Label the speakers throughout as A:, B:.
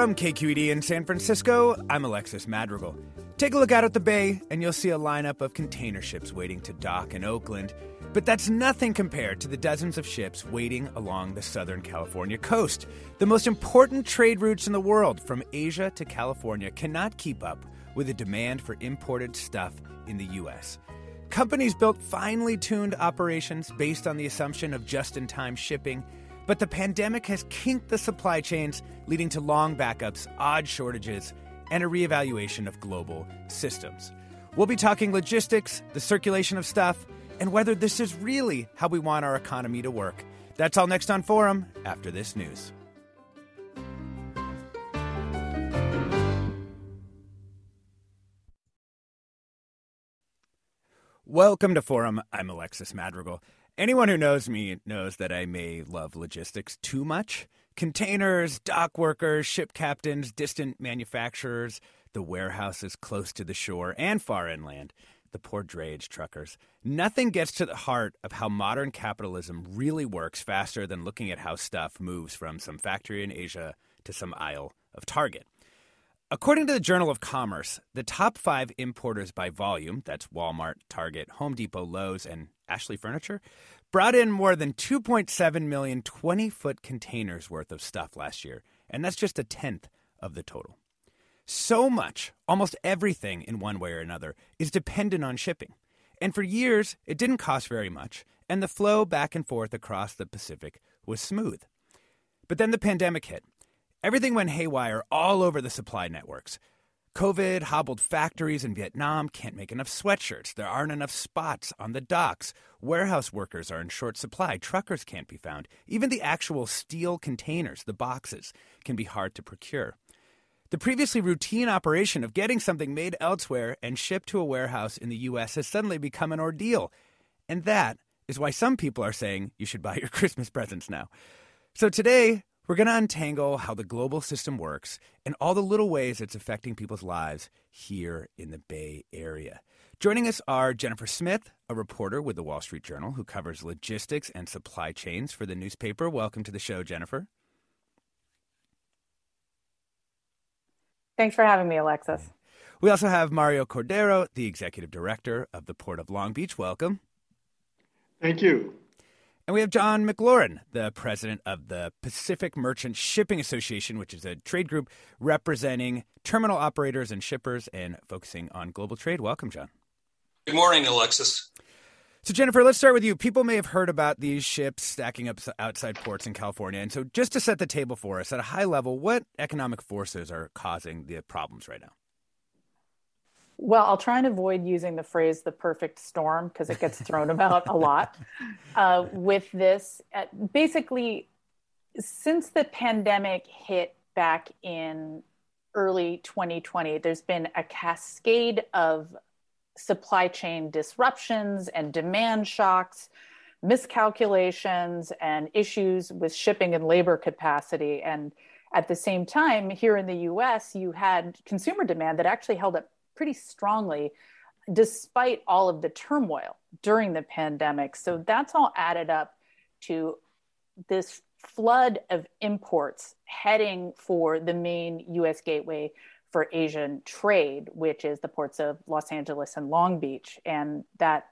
A: From KQED in San Francisco, I'm Alexis Madrigal. Take a look out at the bay, and you'll see a lineup of container ships waiting to dock in Oakland. But that's nothing compared to the dozens of ships waiting along the Southern California coast. The most important trade routes in the world, from Asia to California, cannot keep up with the demand for imported stuff in the U.S. Companies built finely tuned operations based on the assumption of just in time shipping but the pandemic has kinked the supply chains, leading to long backups, odd shortages, and a reevaluation of global systems. We'll be talking logistics, the circulation of stuff, and whether this is really how we want our economy to work. That's all next on Forum after this news. Welcome to Forum. I'm Alexis Madrigal. Anyone who knows me knows that I may love logistics too much. Containers, dock workers, ship captains, distant manufacturers, the warehouses close to the shore and far inland, the poor drayage truckers. Nothing gets to the heart of how modern capitalism really works faster than looking at how stuff moves from some factory in Asia to some aisle of Target. According to the Journal of Commerce, the top five importers by volume that's Walmart, Target, Home Depot, Lowe's, and Ashley Furniture brought in more than 2.7 million 20 foot containers worth of stuff last year, and that's just a tenth of the total. So much, almost everything in one way or another, is dependent on shipping. And for years, it didn't cost very much, and the flow back and forth across the Pacific was smooth. But then the pandemic hit. Everything went haywire all over the supply networks. COVID hobbled factories in Vietnam can't make enough sweatshirts. There aren't enough spots on the docks. Warehouse workers are in short supply. Truckers can't be found. Even the actual steel containers, the boxes, can be hard to procure. The previously routine operation of getting something made elsewhere and shipped to a warehouse in the U.S. has suddenly become an ordeal. And that is why some people are saying you should buy your Christmas presents now. So today, we're going to untangle how the global system works and all the little ways it's affecting people's lives here in the Bay Area. Joining us are Jennifer Smith, a reporter with the Wall Street Journal who covers logistics and supply chains for the newspaper. Welcome to the show, Jennifer.
B: Thanks for having me, Alexis.
A: We also have Mario Cordero, the executive director of the Port of Long Beach. Welcome.
C: Thank you.
A: And we have John McLaurin, the president of the Pacific Merchant Shipping Association, which is a trade group representing terminal operators and shippers and focusing on global trade. Welcome, John.
D: Good morning, Alexis.
A: So, Jennifer, let's start with you. People may have heard about these ships stacking up outside ports in California. And so, just to set the table for us, at a high level, what economic forces are causing the problems right now?
B: Well, I'll try and avoid using the phrase the perfect storm because it gets thrown about a lot. Uh, with this, uh, basically, since the pandemic hit back in early 2020, there's been a cascade of supply chain disruptions and demand shocks, miscalculations, and issues with shipping and labor capacity. And at the same time, here in the US, you had consumer demand that actually held up pretty strongly despite all of the turmoil during the pandemic. So that's all added up to this flood of imports heading for the main US gateway for Asian trade, which is the ports of Los Angeles and Long Beach. And that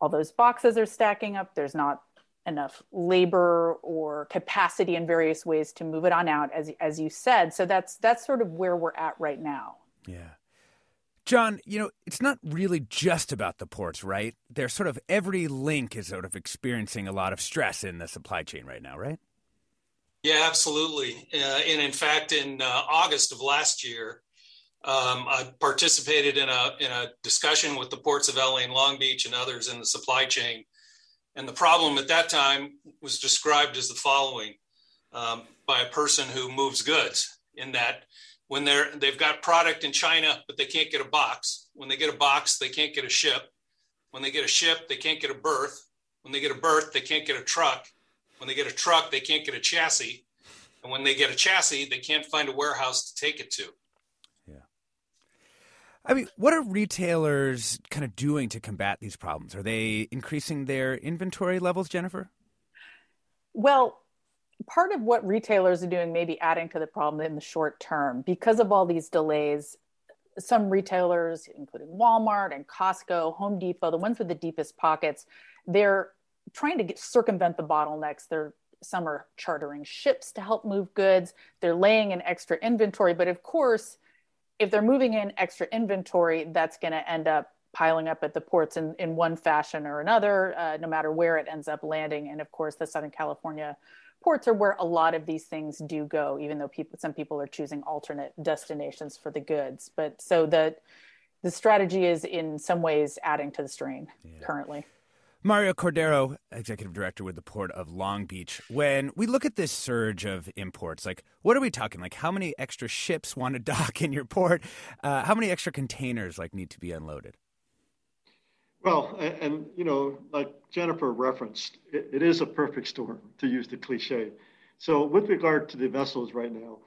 B: all those boxes are stacking up. There's not enough labor or capacity in various ways to move it on out, as as you said. So that's that's sort of where we're at right now.
A: Yeah. John, you know, it's not really just about the ports, right? There's sort of every link is sort of experiencing a lot of stress in the supply chain right now, right?
D: Yeah, absolutely. Uh, and in fact, in uh, August of last year, um, I participated in a in a discussion with the ports of LA and Long Beach and others in the supply chain. And the problem at that time was described as the following um, by a person who moves goods. In that, when they're they've got product in China, but they can't get a box. When they get a box, they can't get a ship. When they get a ship, they can't get a berth. When they get a berth, they can't get a truck. When they get a truck, they can't get a chassis. And when they get a chassis, they can't find a warehouse to take it to.
A: Yeah. I mean, what are retailers kind of doing to combat these problems? Are they increasing their inventory levels, Jennifer?
B: Well, part of what retailers are doing may be adding to the problem in the short term because of all these delays some retailers including walmart and costco home depot the ones with the deepest pockets they're trying to get, circumvent the bottlenecks. They're some are chartering ships to help move goods. They're laying in extra inventory. But of course if they're moving in extra inventory that's going to end up piling up at the ports in, in one fashion or another uh, no matter where it ends up landing. And of course the southern california ports are where a lot of these things do go, even though people, some people are choosing alternate destinations for the goods. But so the the strategy is in some ways adding to the strain yeah. currently.
A: Mario Cordero, executive director with the Port of Long Beach. When we look at this surge of imports, like what are we talking? Like how many extra ships want to dock in your port? Uh, how many extra containers like need to be unloaded?
C: Well, and, and, you know, like Jennifer referenced, it, it is a perfect storm to use the cliche. So, with regard to the vessels right now,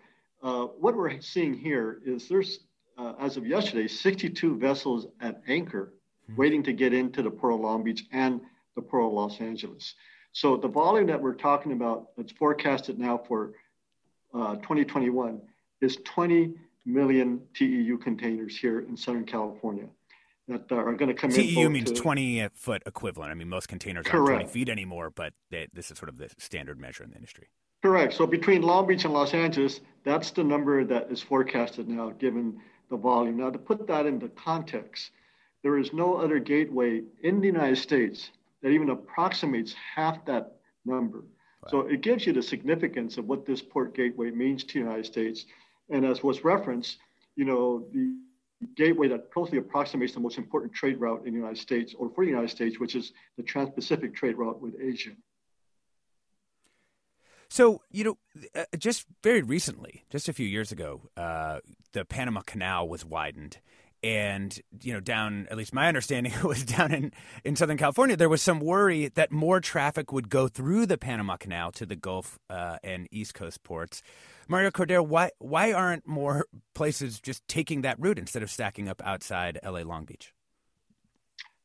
C: uh, what we're seeing here is there's, uh, as of yesterday, 62 vessels at anchor mm-hmm. waiting to get into the Port of Long Beach and the Port of Los Angeles. So, the volume that we're talking about that's forecasted now for uh, 2021 is 20 million TEU containers here in Southern California that are going to come
A: TEU
C: in. TEU
A: means 20 foot equivalent. I mean, most containers Correct. aren't 20 feet anymore, but they, this is sort of the standard measure in the industry.
C: Correct. So between Long Beach and Los Angeles, that's the number that is forecasted now, given the volume. Now, to put that into context, there is no other gateway in the United States that even approximates half that number. Wow. So it gives you the significance of what this port gateway means to the United States. And as was referenced, you know, the gateway that closely approximates the most important trade route in the United States or for the United States, which is the Trans Pacific trade route with Asia.
A: So, you know, uh, just very recently, just a few years ago, uh, the Panama Canal was widened and you know down at least my understanding was down in in southern california there was some worry that more traffic would go through the panama canal to the gulf uh, and east coast ports. Mario cordero why why aren't more places just taking that route instead of stacking up outside la long beach?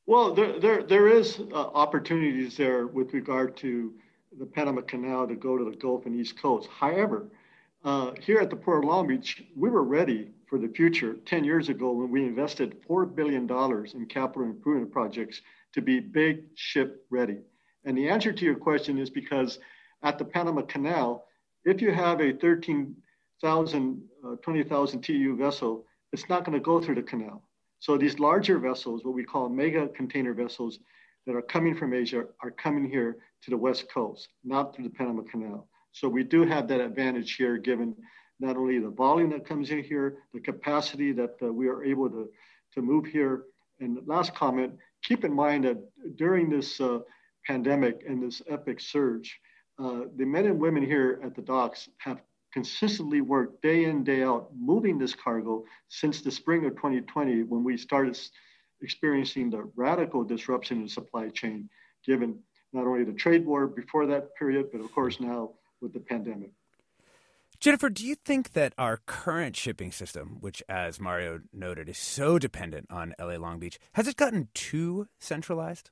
C: Well there there, there is uh, opportunities there with regard to the panama canal to go to the gulf and east coast. However uh, here at the Port of Long Beach, we were ready for the future 10 years ago when we invested $4 billion in capital improvement projects to be big ship ready. And the answer to your question is because at the Panama Canal, if you have a 13,000, uh, 20,000 TEU vessel, it's not going to go through the canal. So these larger vessels, what we call mega container vessels that are coming from Asia, are coming here to the West Coast, not through the Panama Canal. So we do have that advantage here, given not only the volume that comes in here, the capacity that uh, we are able to, to move here. And last comment, keep in mind that during this uh, pandemic and this epic surge, uh, the men and women here at the docks have consistently worked day in, day out, moving this cargo since the spring of 2020 when we started experiencing the radical disruption in the supply chain, given not only the trade war before that period, but of course now with the pandemic.
A: Jennifer, do you think that our current shipping system, which, as Mario noted, is so dependent on LA Long Beach, has it gotten too centralized?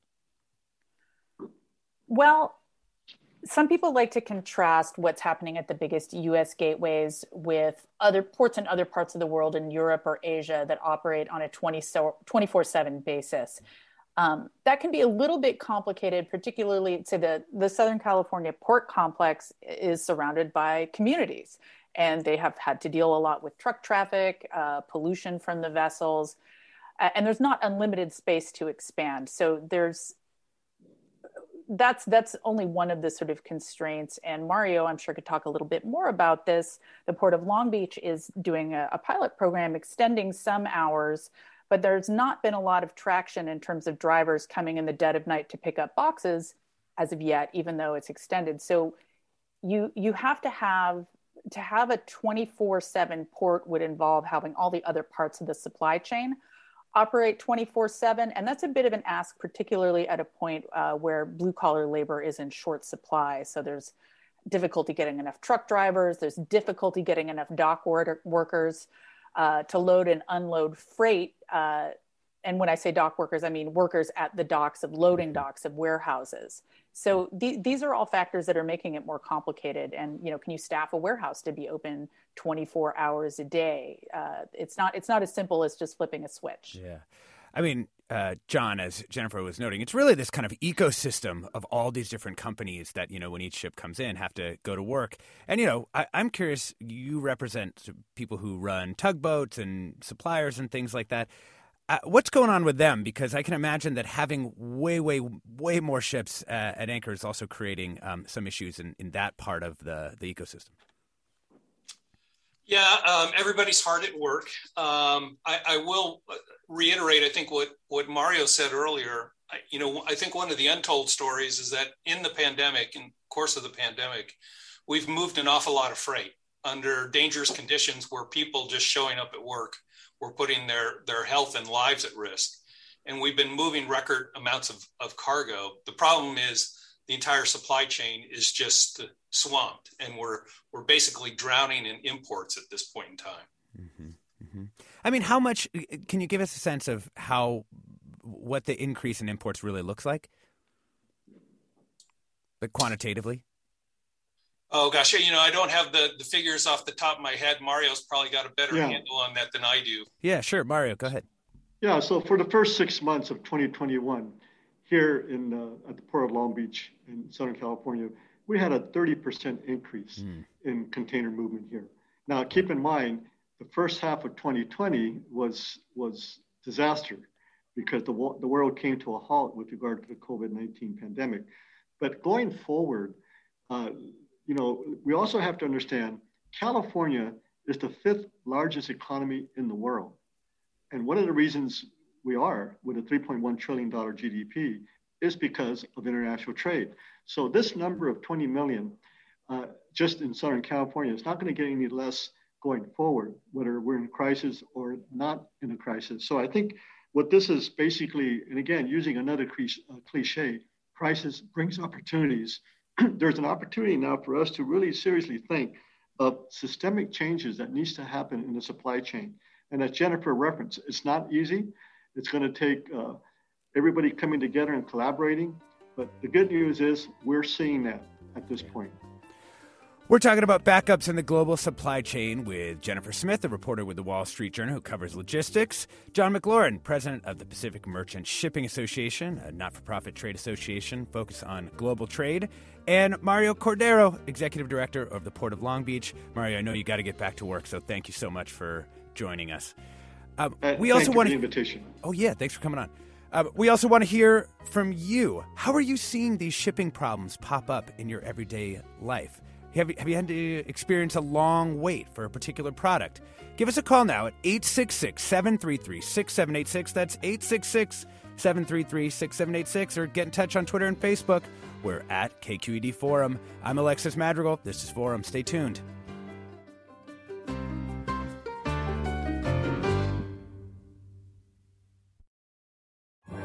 B: Well, some people like to contrast what's happening at the biggest US gateways with other ports in other parts of the world in Europe or Asia that operate on a 24 7 basis. Um, that can be a little bit complicated, particularly say the, the Southern California port complex is surrounded by communities and they have had to deal a lot with truck traffic, uh, pollution from the vessels, and there's not unlimited space to expand. So there's that's that's only one of the sort of constraints. And Mario, I'm sure, could talk a little bit more about this. The Port of Long Beach is doing a, a pilot program extending some hours but there's not been a lot of traction in terms of drivers coming in the dead of night to pick up boxes as of yet even though it's extended. So you you have to have to have a 24/7 port would involve having all the other parts of the supply chain operate 24/7 and that's a bit of an ask particularly at a point uh, where blue collar labor is in short supply. So there's difficulty getting enough truck drivers there's difficulty getting enough dock workers uh, to load and unload freight. Uh, and when I say dock workers, I mean workers at the docks of loading mm-hmm. docks of warehouses. So th- these are all factors that are making it more complicated. And you know, can you staff a warehouse to be open 24 hours a day? Uh, it's not. It's not as simple as just flipping a switch.
A: Yeah, I mean, uh, John, as Jennifer was noting, it's really this kind of ecosystem of all these different companies that, you know, when each ship comes in, have to go to work. And, you know, I, am curious, you represent people who run tugboats and suppliers and things like that. Uh, what's going on with them? Because I can imagine that having way, way, way more ships uh, at anchor is also creating um, some issues in, in that part of the, the ecosystem.
D: Yeah, um, everybody's hard at work. Um, I, I, will reiterate, I think what what Mario said earlier. I, you know, I think one of the untold stories is that in the pandemic, in course of the pandemic, we've moved an awful lot of freight under dangerous conditions where people just showing up at work were putting their their health and lives at risk, and we've been moving record amounts of, of cargo. The problem is the entire supply chain is just swamped, and we're we're basically drowning in imports at this point in time. Mm-hmm,
A: mm-hmm. I mean, how much? Can you give us a sense of how what the increase in imports really looks like, but quantitatively?
D: Oh gosh, you know, I don't have the, the figures off the top of my head. Mario's probably got a better yeah. handle on that than I do.
A: Yeah, sure. Mario, go ahead.
C: Yeah, so for the first six months of 2021, here in uh, at the Port of Long Beach in Southern California, we had a 30% increase mm. in container movement here. Now, keep in mind, the first half of 2020 was was disaster because the, the world came to a halt with regard to the COVID-19 pandemic. But going forward, uh, you know, we also have to understand California is the fifth largest economy in the world. And one of the reasons we are with a $3.1 trillion GDP is because of international trade. So this number of 20 million uh, just in Southern California is not going to get any less going forward, whether we're in crisis or not in a crisis. So I think what this is basically, and again, using another uh, cliche, crisis brings opportunities. There's an opportunity now for us to really seriously think of systemic changes that needs to happen in the supply chain. And as Jennifer referenced, it's not easy. It's going to take uh, everybody coming together and collaborating. But the good news is we're seeing that at this point.
A: We're talking about backups in the global supply chain with Jennifer Smith, a reporter with the Wall Street Journal who covers logistics, John McLaurin, president of the Pacific Merchant Shipping Association, a not for profit trade association focused on global trade, and Mario Cordero, executive director of the Port of Long Beach. Mario, I know you got to get back to work, so thank you so much for joining us.
C: Um, uh, we also want to invitation.
A: Oh yeah, thanks for coming on. Uh, we also want to hear from you. How are you seeing these shipping problems pop up in your everyday life? Have you, have you had to experience a long wait for a particular product? Give us a call now at 866 733 6786. That's 866 733 6786. Or get in touch on Twitter and Facebook. We're at KQED Forum. I'm Alexis Madrigal. This is Forum. Stay tuned.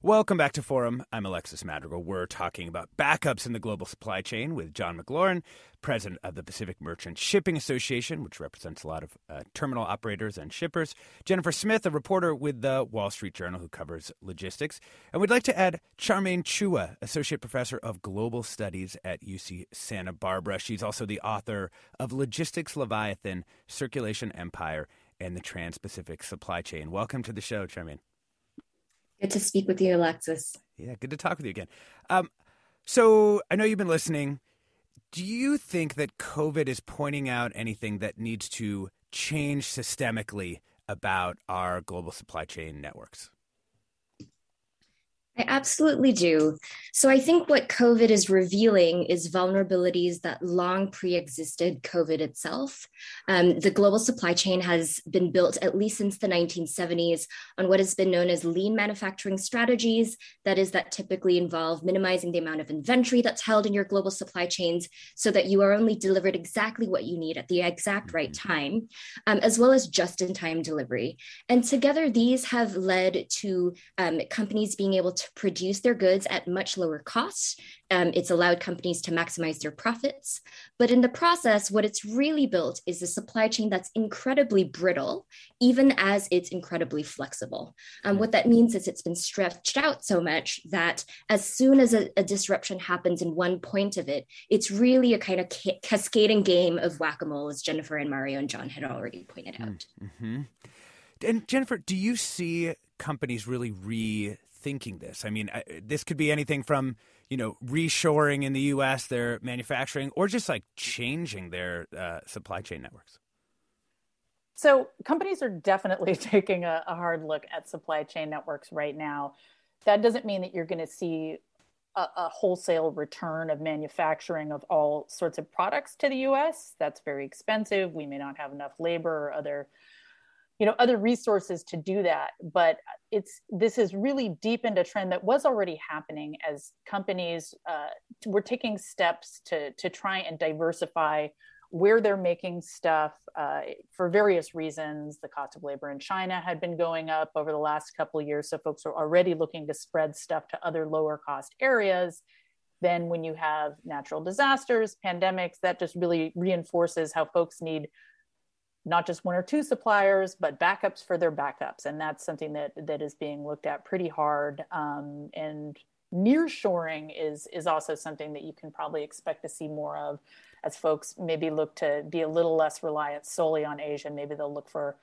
A: Welcome back to Forum. I'm Alexis Madrigal. We're talking about backups in the global supply chain with John McLaurin, president of the Pacific Merchant Shipping Association, which represents a lot of uh, terminal operators and shippers. Jennifer Smith, a reporter with the Wall Street Journal who covers logistics. And we'd like to add Charmaine Chua, associate professor of global studies at UC Santa Barbara. She's also the author of Logistics Leviathan, Circulation Empire, and the Trans Pacific Supply Chain. Welcome to the show, Charmaine.
E: Good to speak with you, Alexis.
A: Yeah, good to talk with you again. Um, so I know you've been listening. Do you think that COVID is pointing out anything that needs to change systemically about our global supply chain networks?
E: I absolutely do. So I think what COVID is revealing is vulnerabilities that long pre existed COVID itself. Um, the global supply chain has been built, at least since the 1970s, on what has been known as lean manufacturing strategies. That is, that typically involve minimizing the amount of inventory that's held in your global supply chains so that you are only delivered exactly what you need at the exact right mm-hmm. time, um, as well as just in time delivery. And together, these have led to um, companies being able to produce their goods at much lower costs. Um, it's allowed companies to maximize their profits. But in the process, what it's really built is a supply chain that's incredibly brittle, even as it's incredibly flexible. Um, what that means is it's been stretched out so much that as soon as a, a disruption happens in one point of it, it's really a kind of ca- cascading game of whack a mole, as Jennifer and Mario and John had already pointed out.
A: Mm-hmm. And Jennifer, do you see companies really re thinking this? I mean, this could be anything from you know reshoring in the U.S. their manufacturing, or just like changing their uh, supply chain networks.
B: So companies are definitely taking a, a, hard look at supply chain networks right now. That doesn't mean that you're going to see a, a wholesale return of manufacturing of all sorts of products to the U.S. That's very expensive. We may not have enough labor or other you know other resources to do that. But it's this has really deepened a trend that was already happening as companies uh, were taking steps to to try and diversify where they're making stuff uh, for various reasons. The cost of labor in china had been going up over the last couple of years so folks are already looking to spread stuff to other lower cost areas. Then when you have natural disasters pandemics that just really reinforces how folks need not just one or two suppliers, but backups for their backups. And that's something that, that is being looked at pretty hard. Um, and nearshoring is, is also something that you can probably expect to see more of as folks maybe look to be a little less reliant solely on Asia. Maybe they'll look for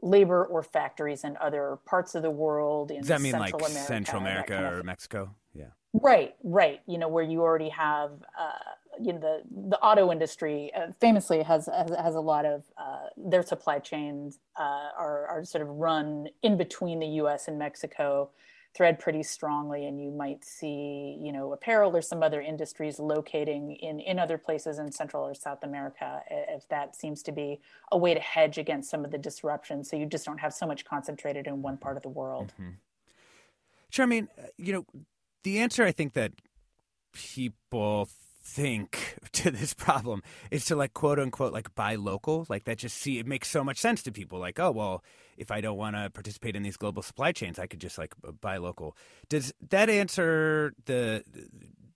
B: labor or factories in other parts of the world. In
A: Does that mean
B: Central
A: like
B: America,
A: Central America or
B: of,
A: Mexico? Yeah.
B: Right, right. You know, where you already have uh, you know the the auto industry uh, famously has, has, has a lot of uh, their supply chains uh, are are sort of run in between the U.S. and Mexico, thread pretty strongly, and you might see you know apparel or some other industries locating in in other places in Central or South America if that seems to be a way to hedge against some of the disruption, so you just don't have so much concentrated in one part of the world.
A: Mm-hmm. Charmaine, uh, you know the answer I think that people think to this problem is to like quote unquote like buy local? Like that just see it makes so much sense to people like oh well if i don't want to participate in these global supply chains i could just like buy local. Does that answer the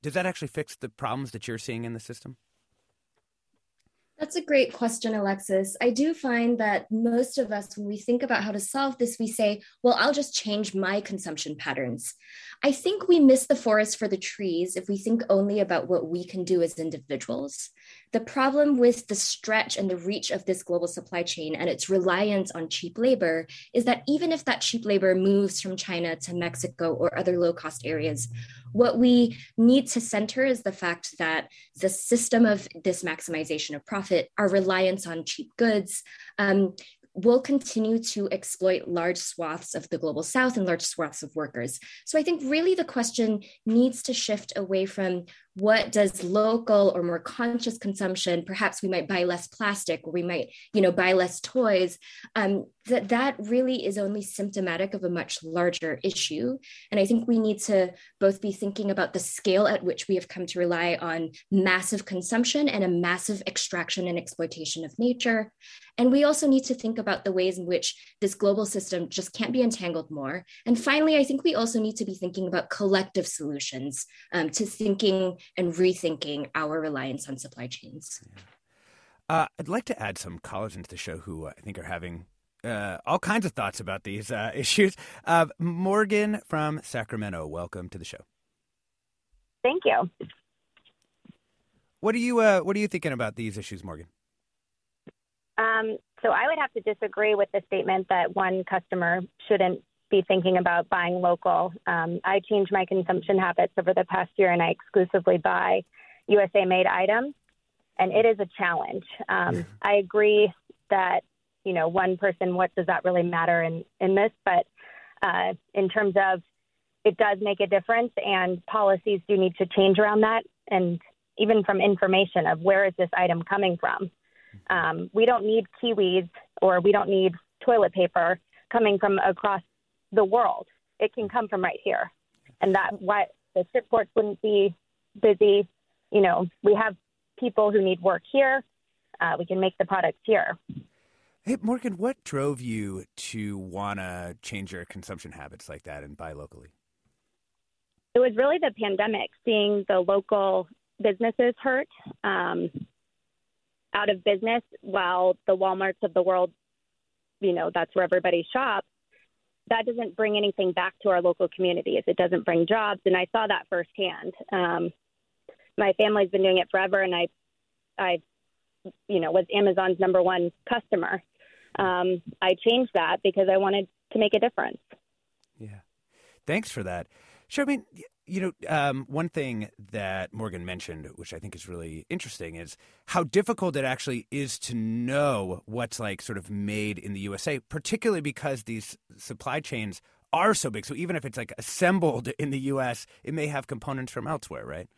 A: does that actually fix the problems that you're seeing in the system
E: that's a great question, Alexis. I do find that most of us, when we think about how to solve this, we say, well, I'll just change my consumption patterns. I think we miss the forest for the trees if we think only about what we can do as individuals. The problem with the stretch and the reach of this global supply chain and its reliance on cheap labor is that even if that cheap labor moves from China to Mexico or other low cost areas, what we need to center is the fact that the system of this maximization of profit, our reliance on cheap goods, um, will continue to exploit large swaths of the global south and large swaths of workers. So I think really the question needs to shift away from what does local or more conscious consumption perhaps we might buy less plastic or we might you know buy less toys um, that that really is only symptomatic of a much larger issue and i think we need to both be thinking about the scale at which we have come to rely on massive consumption and a massive extraction and exploitation of nature and we also need to think about the ways in which this global system just can't be entangled more. And finally, I think we also need to be thinking about collective solutions um, to thinking and rethinking our reliance on supply chains.
A: Uh, I'd like to add some callers into the show who I think are having uh, all kinds of thoughts about these uh, issues. Uh, Morgan from Sacramento, welcome to the show.
F: Thank you.
A: What are you uh, What are you thinking about these issues, Morgan?
F: Um, so I would have to disagree with the statement that one customer shouldn't be thinking about buying local. Um, I changed my consumption habits over the past year, and I exclusively buy USA made items, and it is a challenge. Um, I agree that you know one person, what does that really matter in in this? But uh, in terms of it does make a difference, and policies do need to change around that, and even from information of where is this item coming from. Um, we don't need kiwis or we don't need toilet paper coming from across the world. It can come from right here, and that why the ship ports wouldn't be busy. You know, we have people who need work here. Uh, we can make the products here.
A: Hey, Morgan, what drove you to want to change your consumption habits like that and buy locally?
F: It was really the pandemic, seeing the local businesses hurt. Um, out of business while the Walmarts of the world, you know, that's where everybody shops, that doesn't bring anything back to our local communities. It doesn't bring jobs. And I saw that firsthand. Um, my family's been doing it forever, and I, I, you know, was Amazon's number one customer. Um, I changed that because I wanted to make a difference.
A: Yeah. Thanks for that. Sure. I mean, you know, um, one thing that Morgan mentioned, which I think is really interesting, is how difficult it actually is to know what's like sort of made in the USA, particularly because these supply chains are so big. So even if it's like assembled in the US, it may have components from elsewhere, right?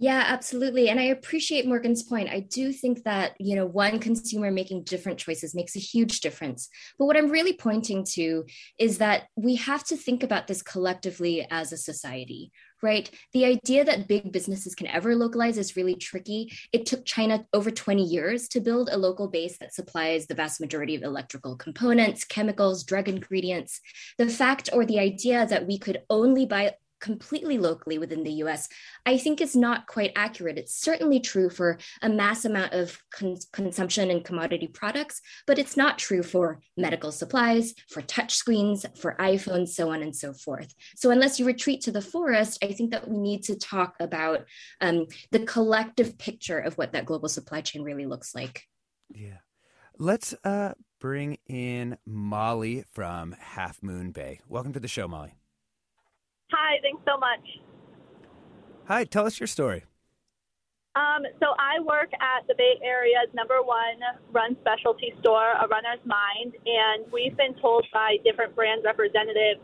E: Yeah, absolutely. And I appreciate Morgan's point. I do think that, you know, one consumer making different choices makes a huge difference. But what I'm really pointing to is that we have to think about this collectively as a society, right? The idea that big businesses can ever localize is really tricky. It took China over 20 years to build a local base that supplies the vast majority of electrical components, chemicals, drug ingredients. The fact or the idea that we could only buy completely locally within the US, I think is not quite accurate. It's certainly true for a mass amount of con- consumption and commodity products, but it's not true for medical supplies, for touchscreens, for iPhones, so on and so forth. So, unless you retreat to the forest, I think that we need to talk about um, the collective picture of what that global supply chain really looks like.
A: Yeah. Let's uh, bring in Molly from Half Moon Bay. Welcome to the show, Molly.
G: Hi, thanks so much.
A: Hi, tell us your story.
G: Um, so I work at the Bay Area's number one run specialty store, A Runner's Mind, and we've been told by different brand representatives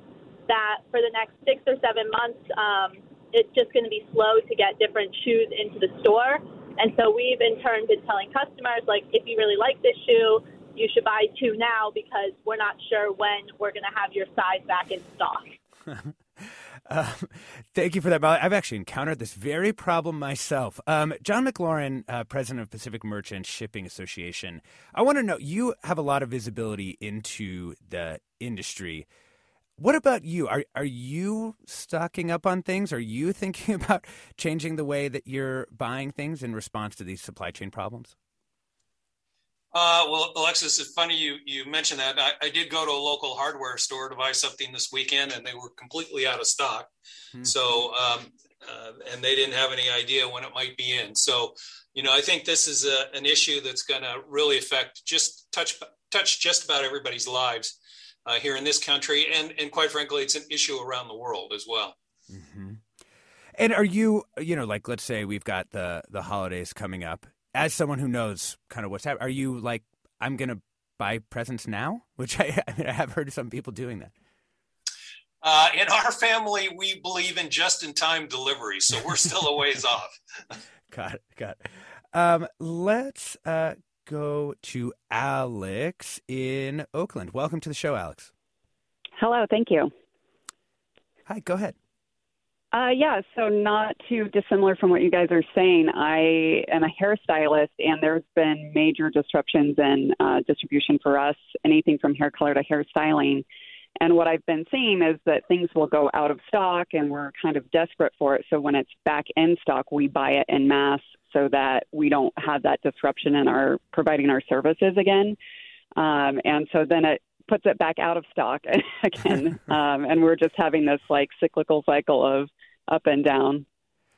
G: that for the next six or seven months, um, it's just going to be slow to get different shoes into the store. And so we've in turn been telling customers, like, if you really like this shoe, you should buy two now because we're not sure when we're going to have your size back in stock.
A: Um, thank you for that. I've actually encountered this very problem myself. Um, John McLaurin, uh, president of Pacific Merchant Shipping Association. I want to know you have a lot of visibility into the industry. What about you? Are are you stocking up on things? Are you thinking about changing the way that you're buying things in response to these supply chain problems?
D: Uh, well, Alexis, it's funny you you mentioned that. I, I, did go to a local hardware store to buy something this weekend, and they were completely out of stock. Mm-hmm. So, um, uh, and they didn't have any idea when it might be in. So, you know, I think this is a, an issue that's going to really affect just touch touch just about everybody's lives uh, here in this country, and and quite frankly, it's an issue around the world as well.
A: Mm-hmm. And are you, you know, like let's say we've got the the holidays coming up, as someone who knows kind of what's happening, are you like I'm going to buy presents now, which I, I, mean, I have heard some people doing that.
D: Uh, in our family, we believe in just-in-time delivery, so we're still a ways off.
A: got it. Got it. Um, let's uh, go to Alex in Oakland. Welcome to the show, Alex.
H: Hello. Thank you.
A: Hi. Go ahead.
H: Uh, yeah, so not too dissimilar from what you guys are saying. I am a hairstylist, and there's been major disruptions in uh, distribution for us, anything from hair color to hairstyling. And what I've been seeing is that things will go out of stock, and we're kind of desperate for it. So when it's back in stock, we buy it in mass so that we don't have that disruption in our providing our services again. Um, and so then it puts it back out of stock again, um, and we're just having this like cyclical cycle of up and down.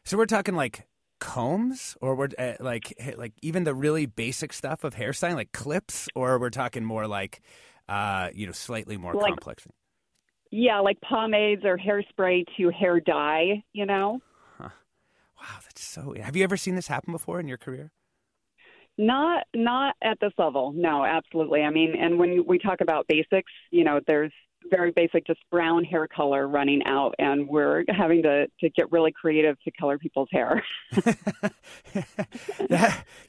A: So we're talking like combs, or we're uh, like like even the really basic stuff of hairstyling, like clips, or we're talking more like uh, you know slightly more like, complex.
H: Yeah, like pomades or hairspray to hair dye. You know.
A: Huh. Wow, that's so. Have you ever seen this happen before in your career?
H: Not not at this level. No, absolutely. I mean, and when we talk about basics, you know, there's very basic, just brown hair color running out, and we're having to to get really creative to color people's hair.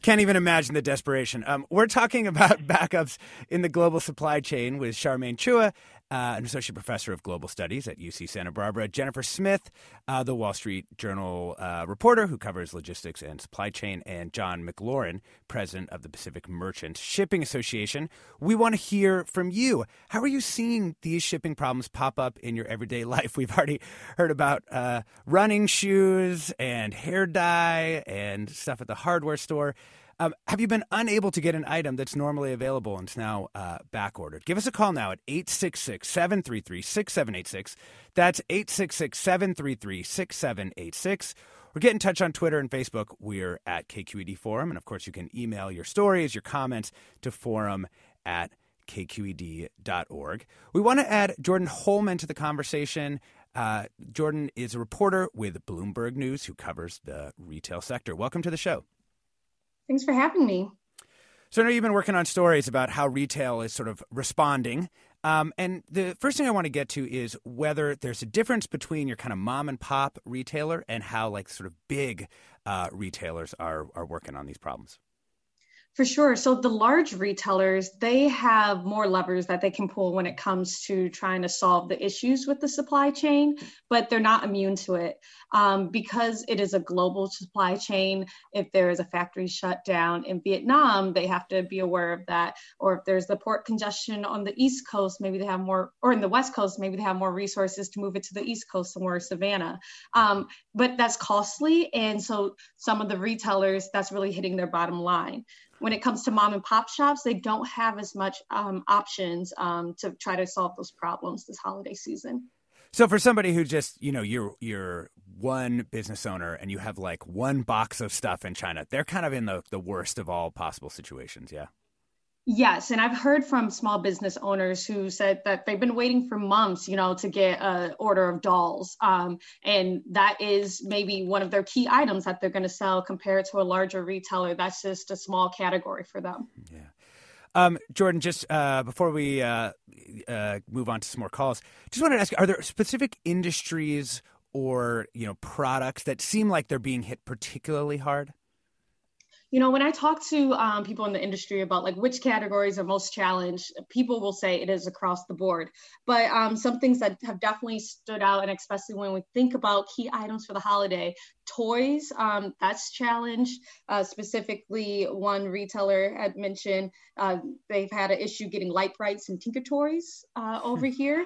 A: Can't even imagine the desperation. Um, we're talking about backups in the global supply chain with Charmaine Chua uh, an associate professor of global studies at UC Santa Barbara, Jennifer Smith, uh, the Wall Street Journal uh, reporter who covers logistics and supply chain, and John McLaurin, president of the Pacific Merchant Shipping Association. We want to hear from you. How are you seeing these shipping problems pop up in your everyday life? We've already heard about uh, running shoes and hair dye and stuff at the hardware store. Um, have you been unable to get an item that's normally available and it's now uh, back ordered? Give us a call now at 866 733 6786. That's 866 733 6786. Or get in touch on Twitter and Facebook. We're at KQED Forum. And of course, you can email your stories, your comments to forum at kqed.org. We want to add Jordyn Holman to the conversation. Uh, Jordyn is a reporter with Bloomberg News who covers the retail sector. Welcome to the show.
I: Thanks for having me.
A: So I know you've been working on stories about how retail is sort of responding. Um, and the first thing I want to get to is whether there's a difference between your kind of mom and pop retailer and how like sort of big uh, retailers are are working on these problems.
I: For sure. So the large retailers, they have more levers that they can pull when it comes to trying to solve the issues with the supply chain, but they're not immune to it. Um, because it is a global supply chain, if there is a factory shutdown in Vietnam, they have to be aware of that. Or if there's the port congestion on the East Coast, maybe they have more, or in the West Coast, maybe they have more resources to move it to the East Coast somewhere, Savannah. Um, but that's costly. And so some of the retailers, that's really hitting their bottom line when it comes to mom and pop shops, they don't have as much um, options um, to try to solve those problems this holiday season.
A: So for somebody who just, you know, you're you're one business owner and you have like one box of stuff in China, they're kind of in the, the worst of all possible situations, yeah.
I: Yes, and I've heard from small business owners who said that they've been waiting for months, you know, to get an order of dolls, um, and that is maybe one of their key items that they're going to sell compared to a larger retailer. That's just a small category for them.
A: Yeah. Um, Jordyn, just uh, before we uh, uh, move on to some more calls, just wanted to ask: Are there specific industries or you know products that seem like they're being hit particularly hard?
I: You know when i talk to um, people in the industry about like which categories are most challenged people will say it is across the board. But um, some things that have definitely stood out and especially when we think about key items for the holiday toys um, that's challenged. Uh, specifically one retailer had mentioned uh, they've had an issue getting Lite-Brites and Tinkertoys uh, over here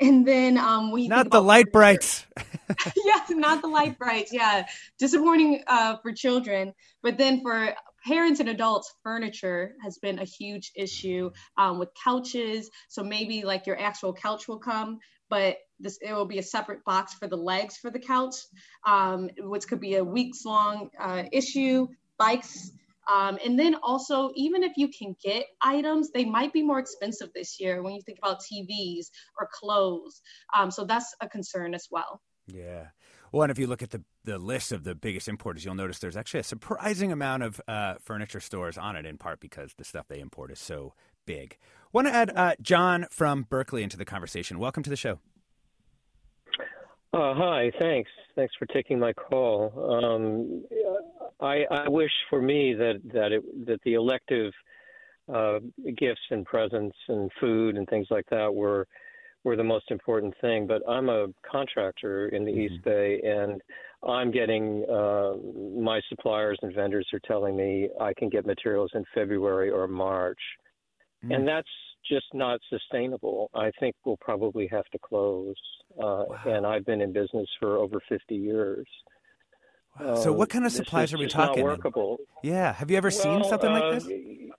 I: and then um, we
A: not the Lite-Brites.
I: yeah, not the Lite-Brites. Yeah, disappointing uh, for children, but then for parents and adults, furniture has been a huge issue um, with couches. So maybe like your actual couch will come, but this it will be a separate box for the legs for the couch, um, which could be a weeks long uh, issue. Bikes um, and then also, even if you can get items, they might be more expensive this year when you think about TVs or clothes. Um, so that's a concern as well.
A: Yeah. Well, and if you look at the, the list of the biggest importers, you'll notice there's actually a surprising amount of uh, furniture stores on it, in part because the stuff they import is so big. Want to add uh, John from Berkeley into the conversation. Welcome to the show.
J: Uh, hi, thanks. Thanks for taking my call. Um, I, I, wish for me that that it, that the elective uh, gifts and presents and food and things like that were were the most important thing. But I'm a contractor in the mm-hmm. East Bay, and I'm getting uh, my suppliers and vendors are telling me I can get materials in February or March, mm. and that's just not sustainable. I think we'll probably have to close. Uh, wow. And I've been in business for over 50 years.
A: Wow. So, what kind of supplies are we talking?
J: Not workable.
A: Yeah. Have you ever well, seen something like this?
J: Uh,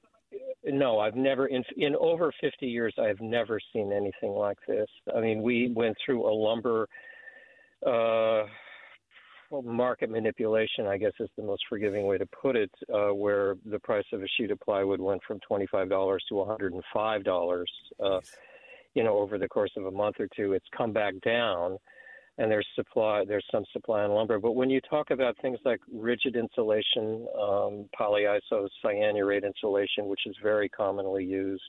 J: no, I've never in in over 50 years. I have never seen anything like this. I mean, we went through a lumber uh, well, market manipulation. I guess is the most forgiving way to put it, uh, where the price of a sheet of plywood went from 25 dollars to 105 dollars. Uh, you know, over the course of a month or two, it's come back down and there's supply there's some supply in lumber but when you talk about things like rigid insulation um, polyiso cyanurate insulation which is very commonly used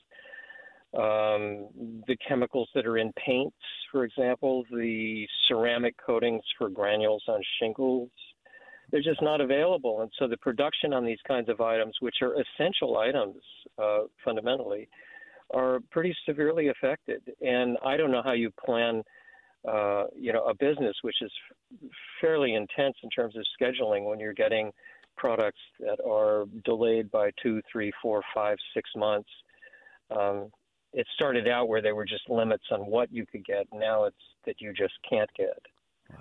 J: um, the chemicals that are in paints for example the ceramic coatings for granules on shingles they're just not available and so the production on these kinds of items which are essential items uh, fundamentally are pretty severely affected and i don't know how you plan uh, you know, a business which is fairly intense in terms of scheduling when you're getting products that are delayed by two, three, four, five, six months. Um, it started out where there were just limits on what you could get. Now it's that you just can't get.
A: Wow.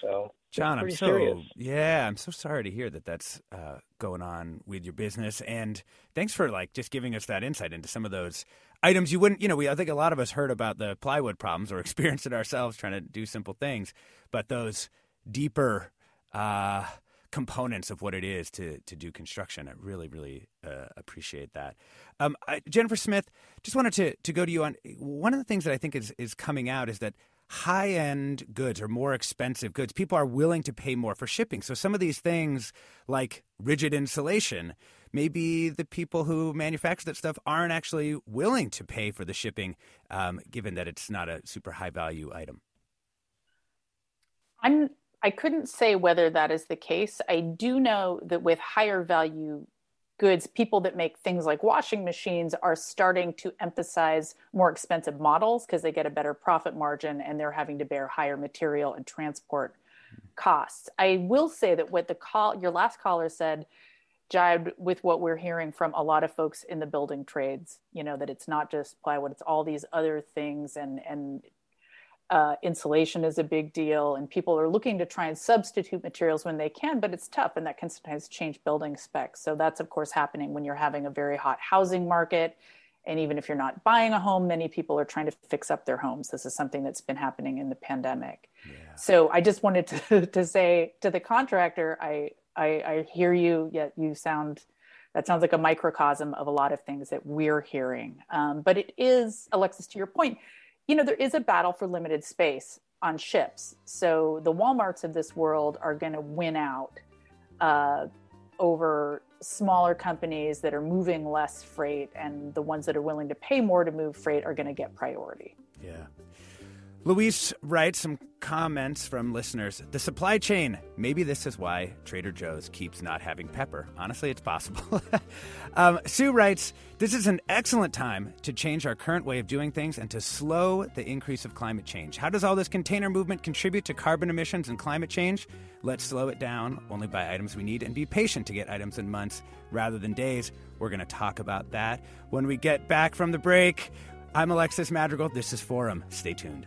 J: So,
A: John, I'm so
J: serious.
A: yeah, I'm so sorry to hear that that's uh, going on with your business. And thanks for like just giving us that insight into some of those items you wouldn't, you know, we I think a lot of us heard about the plywood problems or experienced it ourselves trying to do simple things, but those deeper uh, components of what it is to to do construction, I really really uh, appreciate that. Um, I, Jennifer Smith, just wanted to to go to you on one of the things that I think is is coming out is that high end goods or more expensive goods, people are willing to pay more for shipping. So some of these things like rigid insulation maybe the people who manufacture that stuff aren't actually willing to pay for the shipping, um, given that it's not a super high value item.
B: I'm I couldn't say whether that is the case. I do know that with higher value goods, people that make things like washing machines are starting to emphasize more expensive models because they get a better profit margin and they're having to bear higher material and transport costs. I will say that what the call your last caller said jibed with what we're hearing from a lot of folks in the building trades you know that it's not just plywood it's all these other things and and uh, insulation is a big deal and people are looking to try and substitute materials when they can but it's tough and that can sometimes change building specs so that's of course happening when you're having a very hot housing market and even if you're not buying a home many people are trying to fix up their homes this is something that's been happening in the pandemic yeah. so i just wanted to, to say to the contractor i I, I hear you, yet you sound that sounds like a microcosm of a lot of things that we're hearing. Um, but it is, Alexis, to your point, you know, there is a battle for limited space on ships. So the Walmarts of this world are going to win out uh, over smaller companies that are moving less freight, and the ones that are willing to pay more to move freight are going to get priority.
A: Yeah. Luis writes some comments from listeners. The supply chain. Maybe this is why Trader Joe's keeps not having pepper. Honestly, it's possible. um, Sue writes This is an excellent time to change our current way of doing things and to slow the increase of climate change. How does all this container movement contribute to carbon emissions and climate change? Let's slow it down, only buy items we need, and be patient to get items in months rather than days. We're going to talk about that when we get back from the break. I'm Alexis Madrigal. This is Forum. Stay tuned.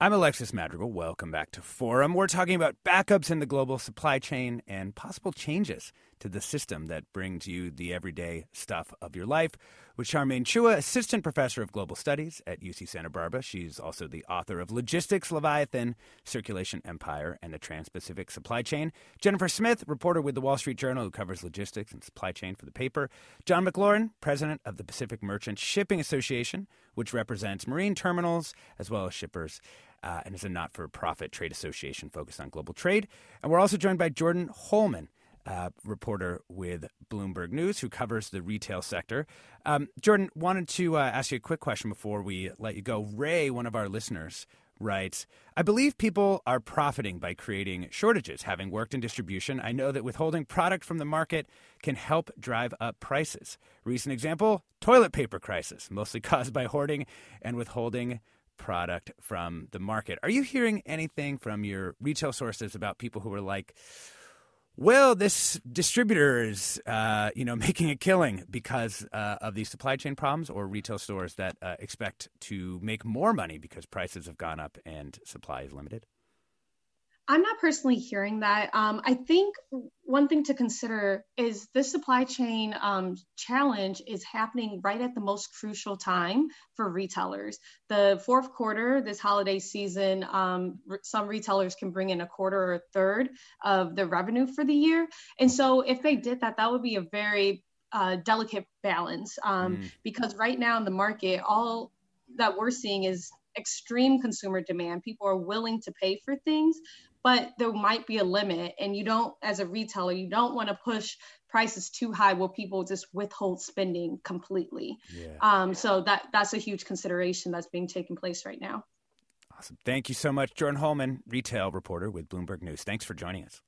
A: I'm Alexis Madrigal. Welcome back to Forum. We're talking about backups in the global supply chain and possible changes to the system that brings you the everyday stuff of your life with Charmaine Chua, Assistant Professor of Global Studies at UC Santa Barbara. She's also the author of Logistics Leviathan, Circulation Empire, and the Trans Pacific Supply Chain. Jennifer Smith, reporter with the Wall Street Journal, who covers logistics and supply chain for the paper. John McLaurin, President of the Pacific Merchant Shipping Association, which represents marine terminals as well as shippers uh, and is a not for profit trade association focused on global trade. And we're also joined by Jordyn Holman. Uh, reporter with Bloomberg News who covers the retail sector. Um, Jordan, wanted to uh, ask you a quick question before we let you go. Ray, one of our listeners, writes I believe people are profiting by creating shortages. Having worked in distribution, I know that withholding product from the market can help drive up prices. Recent example toilet paper crisis, mostly caused by hoarding and withholding product from the market. Are you hearing anything from your retail sources about people who are like, well, this distributor is, uh, you know, making a killing because uh, of these supply chain problems, or retail stores that uh, expect to make more money because prices have gone up and supply is limited?
I: I'm not personally hearing that. Um, I think one thing to consider is this supply chain um, challenge is happening right at the most crucial time for retailers. The fourth quarter, this holiday season, um, some retailers can bring in a quarter or a third of the revenue for the year. And so if they did that, that would be a very uh, delicate balance um, mm. because right now in the market, all that we're seeing is extreme consumer demand. People are willing to pay for things, but there might be a limit and you don't as a retailer you don't want to push prices too high where people just withhold spending completely. Yeah. um, so that that's a huge consideration that's being taken place right now.
A: Awesome. Thank you so much. Jordyn holman retail reporter with bloomberg news. Thanks for joining us.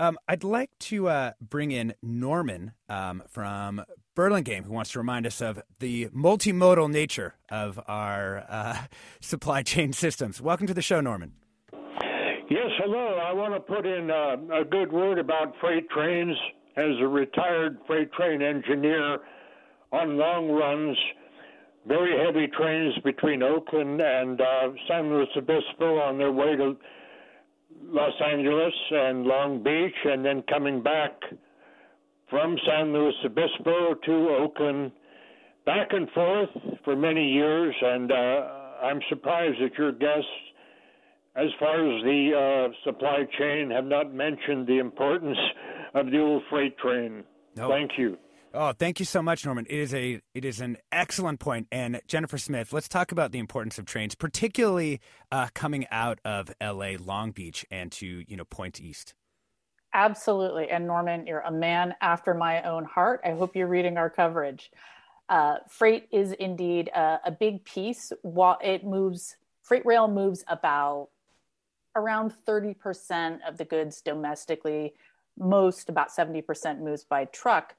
A: Um, I'd like to uh, bring in Norman um, from Burlingame, who wants to remind us of the multimodal nature of our uh, supply chain systems. Welcome to the show, Norman.
K: Yes, hello. I want to put in uh, a good word about freight trains. As a retired freight train engineer on long runs, very heavy trains between Oakland and uh, San Luis Obispo on their way to Los Angeles and Long Beach, and then coming back from San Luis Obispo to Oakland, back and forth for many years. And uh, I'm surprised that your guests, as far as the uh, supply chain, have not mentioned the importance of the old freight train. No. Thank you.
A: Oh, thank you so much, Norman. It is a it is an excellent point. And Jennifer Smith, let's talk about the importance of trains, particularly uh, coming out of L.A. Long Beach and to you know Point East.
B: Absolutely, and Norman, you're a man after my own heart. I hope you're reading our coverage. Uh, freight is indeed a, a big piece. While it moves, freight rail moves about around 30% of the goods domestically. Most, about 70%, moves by truck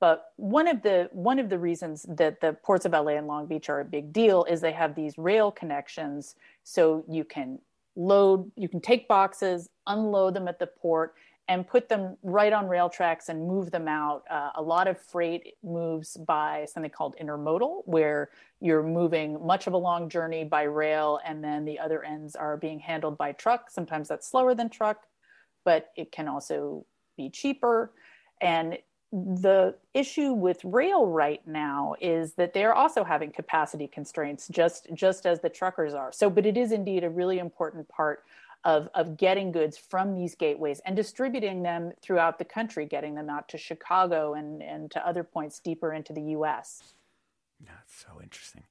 B: but one of the one of the reasons that the ports of LA and Long Beach are a big deal is they have these rail connections, so you can load, you can take boxes, unload them at the port, and put them right on rail tracks and move them out. Uh, a lot of freight moves by something called intermodal, where you're moving much of a long journey by rail, and then the other ends are being handled by truck. Sometimes that's slower than truck, but it can also be cheaper. And the issue with rail right now is that they're also having capacity constraints just just as the truckers are so but it is indeed a really important part of, of getting goods from these gateways and distributing them throughout the country getting them out to chicago and, and to other points deeper into the us
A: that's so interesting.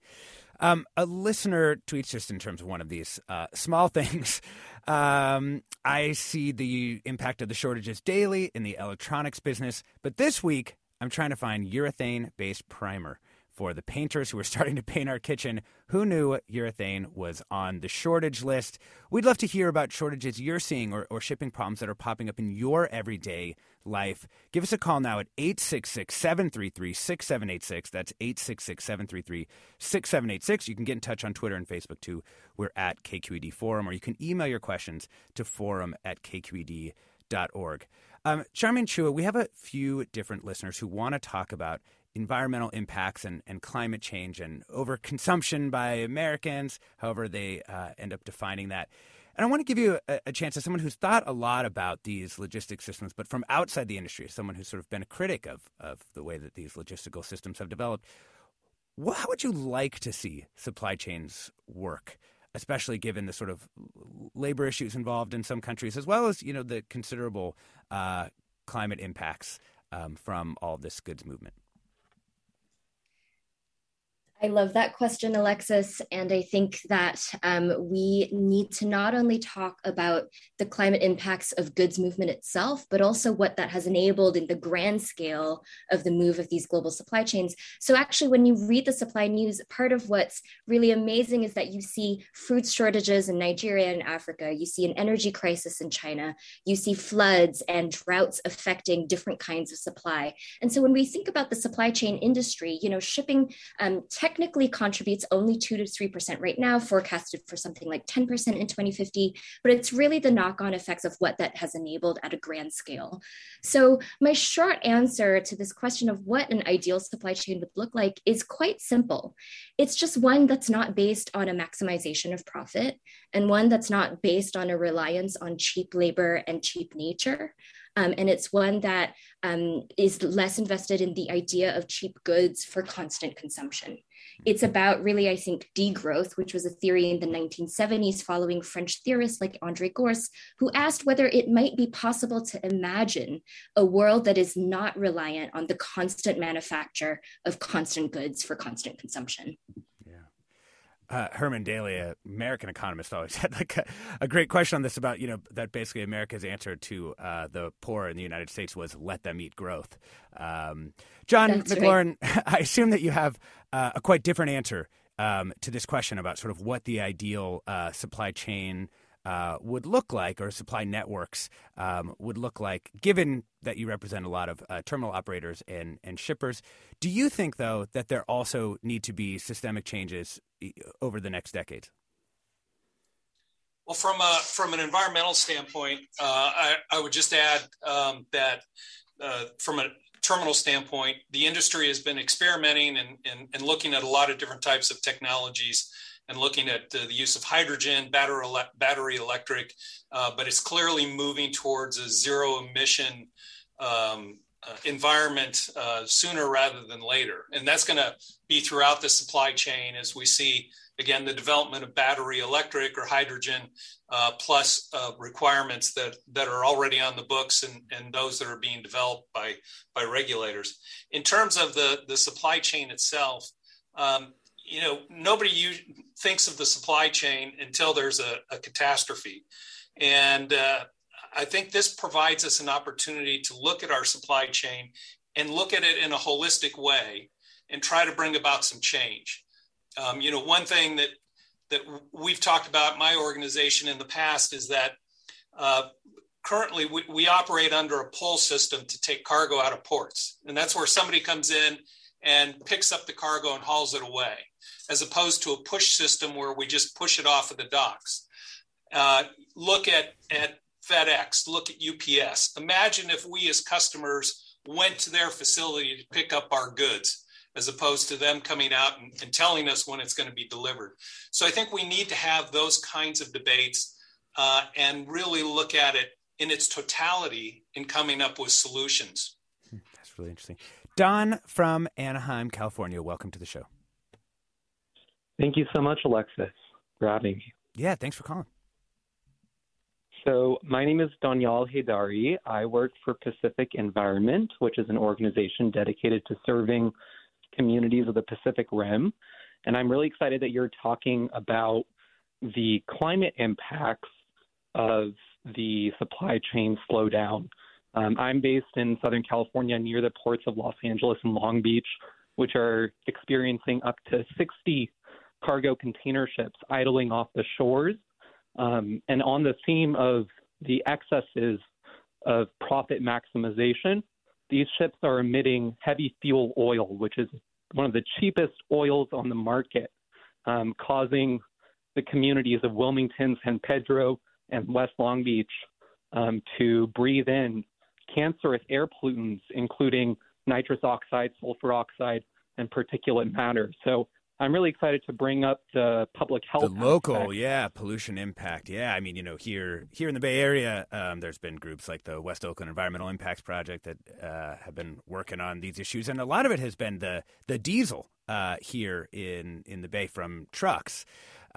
A: Um, a listener tweets just in terms of one of these uh, small things. Um, I see the impact of the shortages daily in the electronics business, but this week I'm trying to find urethane based primer for the painters who are starting to paint our kitchen. Who knew urethane was on the shortage list? We'd love to hear about shortages you're seeing or, or shipping problems that are popping up in your everyday life. Give us a call now at 866 733 6786. That's 866 733 6786. You can get in touch on Twitter and Facebook too. We're at KQED Forum, or you can email your questions to forum at kqed.org. Um, Charmaine Chua, we have a few different listeners who want to talk about environmental impacts and, and climate change and overconsumption by Americans, however they uh, end up defining that. And I want to give you a, a, chance as someone who's thought a lot about these logistic systems, but from outside the industry, as someone who's sort of been a critic of, of the way that these logistical systems have developed. How would you like to see supply chains work? especially given the sort of labor issues involved in some countries, as well as you know the considerable uh, climate impacts um, from all this goods movement.
E: I love that question, Alexis. And I think that um, we need to not only talk about the climate impacts of goods movement itself, but also what that has enabled in the grand scale of the move of these global supply chains. So, actually, when you read the supply news, part of what's really amazing is that you see food shortages in Nigeria and Africa, you see an energy crisis in China, you see floods and droughts affecting different kinds of supply. And so, when we think about the supply chain industry, you know, shipping um, technically contributes only 2 to 3% right now, forecasted for something like 10% in 2050. But it's really the knock on effects of what that has enabled at a grand scale. So, my short answer to this question of what an ideal supply chain would look like is quite simple. It's just one that's not based on a maximization of profit and one that's not based on a reliance on cheap labor and cheap nature. Um, and it's one that um, is less invested in the idea of cheap goods for constant consumption. It's about really, I think, degrowth, which was a theory in the 1970s following French theorists like Andre Gorz, who asked whether it might be possible to imagine a world that is not reliant on the constant manufacture of constant goods for constant consumption.
A: Uh, Herman Daly, an American economist, always had like a, a, great question on this about you know that basically America's answer to uh, the poor in the United States was let them eat growth. Um, John That's McLaurin, right. I assume that you have uh, a quite different answer um, to this question about sort of what the ideal uh, supply chain uh, would look like, or supply networks um, would look like, given that you represent a lot of uh, terminal operators and, and shippers. Do you think, though, that there also need to be systemic changes over the next decades?
D: Well, from a, from an environmental standpoint, uh, I, I, would just add um, that uh, from a terminal standpoint, the industry has been experimenting and, and, and, looking at a lot of different types of technologies and looking at uh, the use of hydrogen, battery, battery electric, uh, but it's clearly moving towards a zero emission um, uh, environment uh, sooner rather than later. And that's going to be throughout the supply chain as we see, again, the development of battery electric or hydrogen, uh, plus uh, requirements that, that are already on the books and, and those that are being developed by, by regulators. In terms of the, the supply chain itself, um, you know, nobody thinks of the supply chain until there's a, a catastrophe. And uh, I think this provides us an opportunity to look at our supply chain and look at it in a holistic way and try to bring about some change. Um, you know, one thing that that we've talked about my organization in the past is that uh, currently we, we operate under a pull system to take cargo out of ports, and that's where somebody comes in and picks up the cargo and hauls it away as opposed to a push system where we just push it off of the docks. Uh, look at, at FedEx, look at UPS. Imagine if we as customers went to their facility to pick up our goods as opposed to them coming out and, and telling us when it's going to be delivered. So I think we need to have those kinds of debates uh, and really look at it in its totality in coming up with solutions.
A: That's really interesting. Don from Anaheim, California. Welcome to the show.
L: Thank you so much, Alexis, for having me.
A: Yeah, thanks for calling.
L: So, my name is Danyal Haidari. I work for Pacific Environment, which is an organization dedicated to serving communities of the Pacific Rim. And I'm really excited that you're talking about the climate impacts of the supply chain slowdown. Um, I'm based in Southern California near the ports of Los Angeles and Long Beach, which are experiencing up to 60 cargo container ships idling off the shores. Um, and on the theme of the excesses of profit maximization, these ships are emitting heavy fuel oil, which is one of the cheapest oils on the market, um, causing the communities of Wilmington, San Pedro, and West Long Beach um, to breathe in cancerous air pollutants, including nitrous oxide, sulfur oxide, and particulate matter. So I'm really excited to bring up the public health.
A: The local,
L: aspect.
A: yeah, pollution impact. Yeah, I mean, you know, here here in the Bay Area, um, there's been groups like the West Oakland Environmental Impacts Project that uh, have been working on these issues, and a lot of it has been the the diesel uh, here in in the Bay from trucks.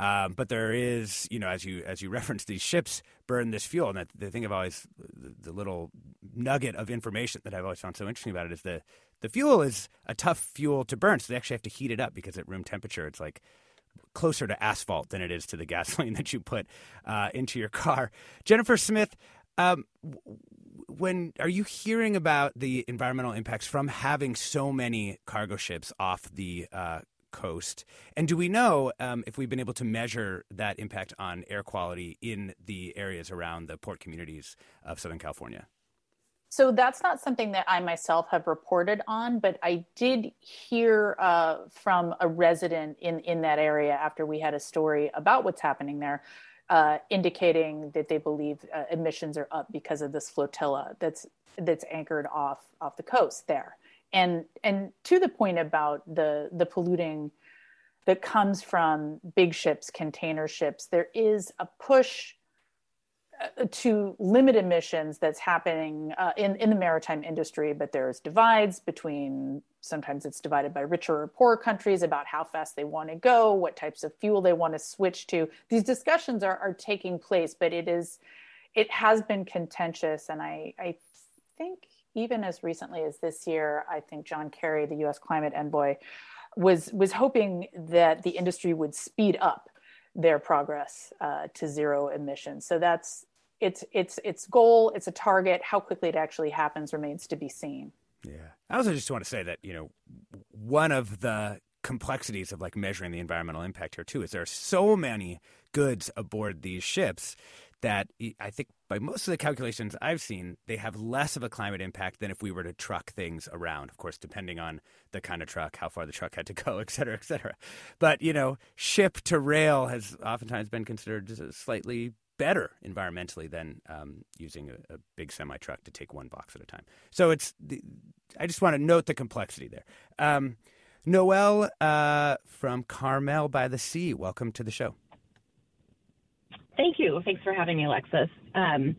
A: Um, but there is, you know, as you as you referenced, these ships burn this fuel, and that, the thing I've always, the, the little nugget of information that I've always found so interesting about it is the the fuel is a tough fuel to burn, so they actually have to heat it up because at room temperature, it's like closer to asphalt than it is to the gasoline that you put uh, into your car. Jennifer Smith, um, when are you hearing about the environmental impacts from having so many cargo ships off the uh, coast? And do we know um, if we've been able to measure that impact on air quality in the areas around the port communities of Southern California?
B: So that's not something that I myself have reported on, but I did hear uh, from a resident in, in that area after we had a story about what's happening there, uh, indicating that they believe uh, emissions are up because of this flotilla that's that's anchored off off the coast there. And and to the point about the the polluting that comes from big ships, container ships, there is a push uh, to limit emissions that's happening uh, in, in the maritime industry, but there's divides between sometimes it's divided by richer or poorer countries about how fast they want to go, what types of fuel they want to switch to. These discussions are, are taking place, but it is it has been contentious. And I, I think even as recently as this year, I think John Kerry, the US climate envoy, was was hoping that the industry would speed up their progress uh, to zero emissions. So that's it's it's its goal, it's a target. How quickly it actually happens remains to be seen.
A: Yeah, I also just want to say that you know one of the complexities of like measuring the environmental impact here too is there are so many goods aboard these ships that I think by most of the calculations I've seen, they have less of a climate impact than if we were to truck things around. Of course, depending on the kind of truck, how far the truck had to go, et cetera, et cetera. But, you know, ship to rail has oftentimes been considered slightly better environmentally than um, using a, a, big semi truck to take one box at a time. So it's the, I just want to note the complexity there. Um, Noel uh, from Carmel by the Sea, welcome to the show.
M: Thank you. Thanks for having me, Alexis. Um,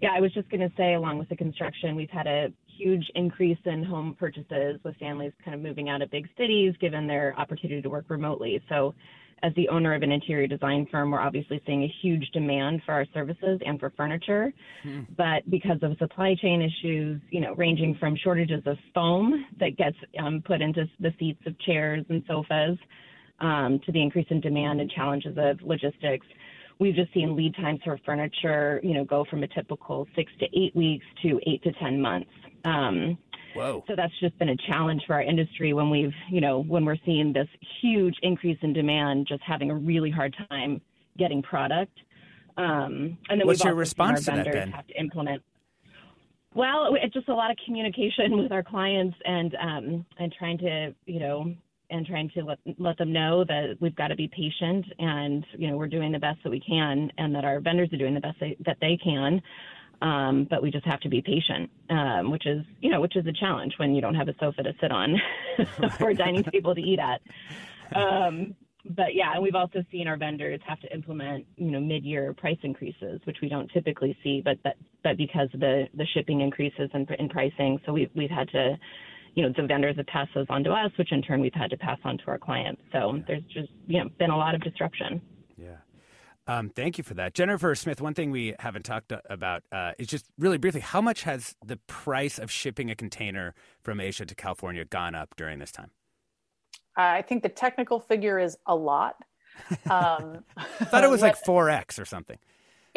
M: yeah, I was just going to say, along with the construction, we've had a huge increase in home purchases with families kind of moving out of big cities given their opportunity to work remotely. So as the owner of an interior design firm, we're obviously seeing a huge demand for our services and for furniture. Hmm. But because of supply chain issues, you know, ranging from shortages of foam that gets um, put into the seats of chairs and sofas, um, to the increase in demand and challenges of logistics, we've just seen lead times for furniture, you know, go from a typical six to eight weeks to eight to ten months. Um,
A: Whoa.
M: So that's just been a challenge for our industry when we've, you know, when we're seeing this huge increase in demand, just having a really hard time getting product. Um, and then
A: what's your response to that, Ben?
M: have to implement. Well, it's just a lot of communication with our clients and um, and trying to, you know, and trying to let let them know that we've got to be patient and you know we're doing the best that we can and that our vendors are doing the best they, that they can um, but we just have to be patient, um, which is you know which is a challenge when you don't have a sofa to sit on or a dining table to eat at. Um, but yeah, and we've also seen our vendors have to implement, you know, mid-year price increases, which we don't typically see, but that, but because of the, the shipping increases in, in pricing, so we've, we've had to, you know, the vendors have passed those on to us, which in turn we've had to pass on to our clients. So there's just, you know, been a lot of disruption.
A: Yeah. Um, thank you for that. Jennifer Smith, one thing we haven't talked about uh, is just really briefly how much has the price of shipping a container from Asia to California gone up during this time?
B: I think the technical figure is a lot. Um,
A: I thought it was like 4x or something.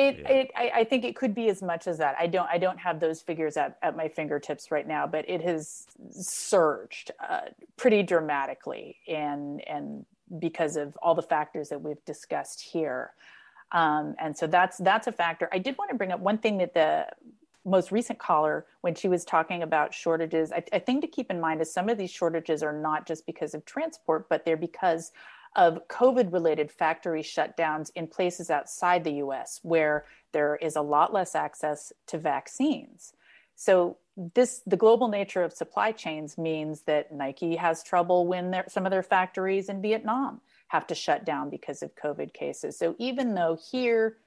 B: It, yeah. it I, I, think it could be as much as that. I don't I don't have those figures at, at my fingertips right now, but it has surged uh, pretty dramatically, and and because of all the factors that we've discussed here. Um, and so that's that's a factor. I did want to bring up one thing that the most recent caller, when she was talking about shortages, I, I think to keep in mind is some of these shortages are not just because of transport, but they're because of COVID related factory shutdowns in places outside the US where there is a lot less access to vaccines. So this the global nature of supply chains means that Nike has trouble when some of their factories in Vietnam have to shut down because of COVID cases. So even though here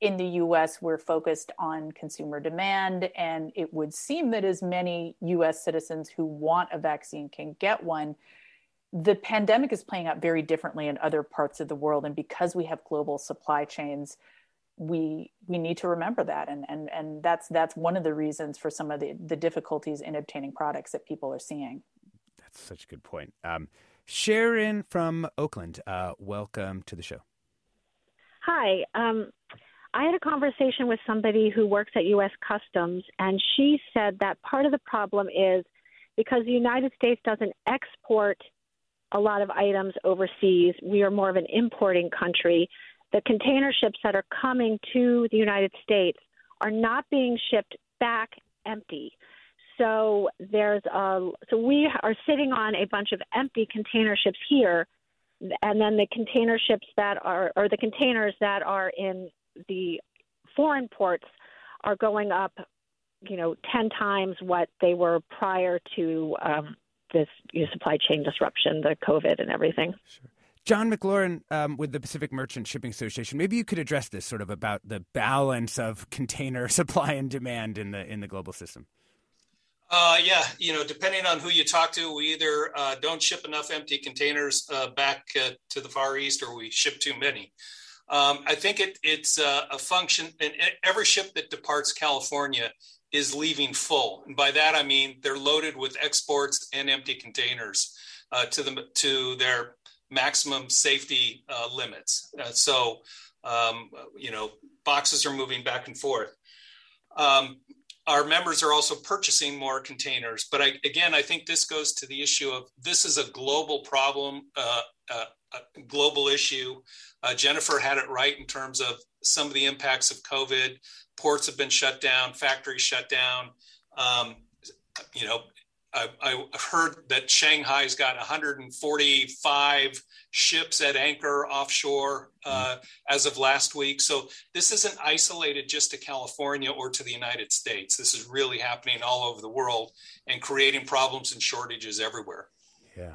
B: in the US we're focused on consumer demand and it would seem that as many US citizens who want a vaccine can get one, the pandemic is playing out very differently in other parts of the world and because we have global supply chains we we need to remember that and and and that's that's one of the reasons for some of the the difficulties in obtaining products that people are seeing.
A: That's such a good point. Um, sharon from oakland uh, welcome to the show.
N: Hi um, i had a conversation with somebody who works at u.s customs and she said that part of the problem is because the united states doesn't export a lot of items overseas. We are more of an importing country. The container ships that are coming to the United States are not being shipped back empty. So there's a so we are sitting on a bunch of empty container ships here, and then the container ships that are or the containers that are in the foreign ports are going up, you know, ten times what they were prior to um, this you know, supply chain disruption, the COVID and everything.
A: Sure. John McLaurin um, with the Pacific Merchant Shipping Association. Maybe you could address this sort of about the balance of container supply and demand in the in the global system.
D: Uh, yeah, you know, depending on who you talk to, we either uh, don't ship enough empty containers uh, back uh, to the Far East, or we ship too many. Um, I think it, it's a function, and every ship that departs California is leaving full, and by that I mean they're loaded with exports and empty containers uh, to the to their maximum safety uh, limits. Uh, so, um, you know, boxes are moving back and forth. Um, our members are also purchasing more containers. But I, again, I think this goes to the issue of this is a global problem, uh, uh a global issue. Uh, Jennifer had it right in terms of some of the impacts of COVID. Ports have been shut down, factories shut down. Um, you know, I, I heard that Shanghai's got 145 ships at anchor offshore uh, as of last week. So this isn't isolated just to California or to the United States. This is really happening all over the world and creating problems and shortages everywhere.
A: Yeah.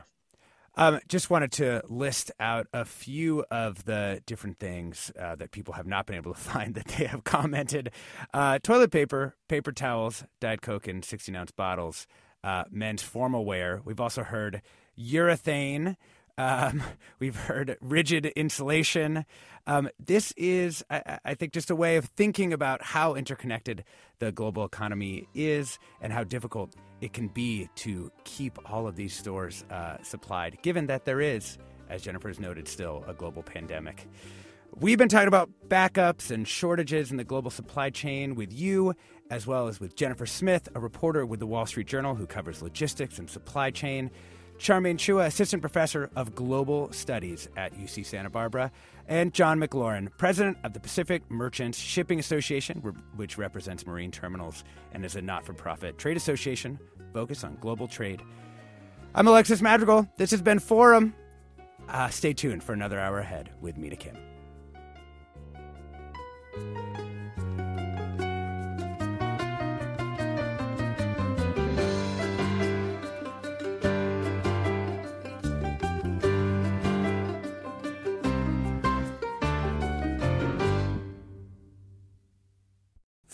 A: Um, just wanted to list out a few of the different things uh, that people have not been able to find that they have commented. Uh, toilet paper, paper towels, Diet Coke in 16 ounce bottles uh, men's formal wear. We've also heard urethane. Um, we've heard rigid insulation. Um, this is, I, I, think, just a way of thinking about how interconnected the global economy is and how difficult it can be to keep all of these stores uh, supplied, given that there is, as Jennifer's noted, still a global pandemic. We've been talking about backups and shortages in the global supply chain with you, as well as with Jennifer Smith, a reporter with the Wall Street Journal who covers logistics and supply chain, Charmaine Chua, assistant professor of global studies at UC Santa Barbara, and John McLaurin, president of the Pacific Merchants Shipping Association, which represents marine terminals and is a not for profit trade association focused on global trade. I'm Alexis Madrigal. This has been Forum. Uh, stay tuned for another hour ahead with Mina Kim.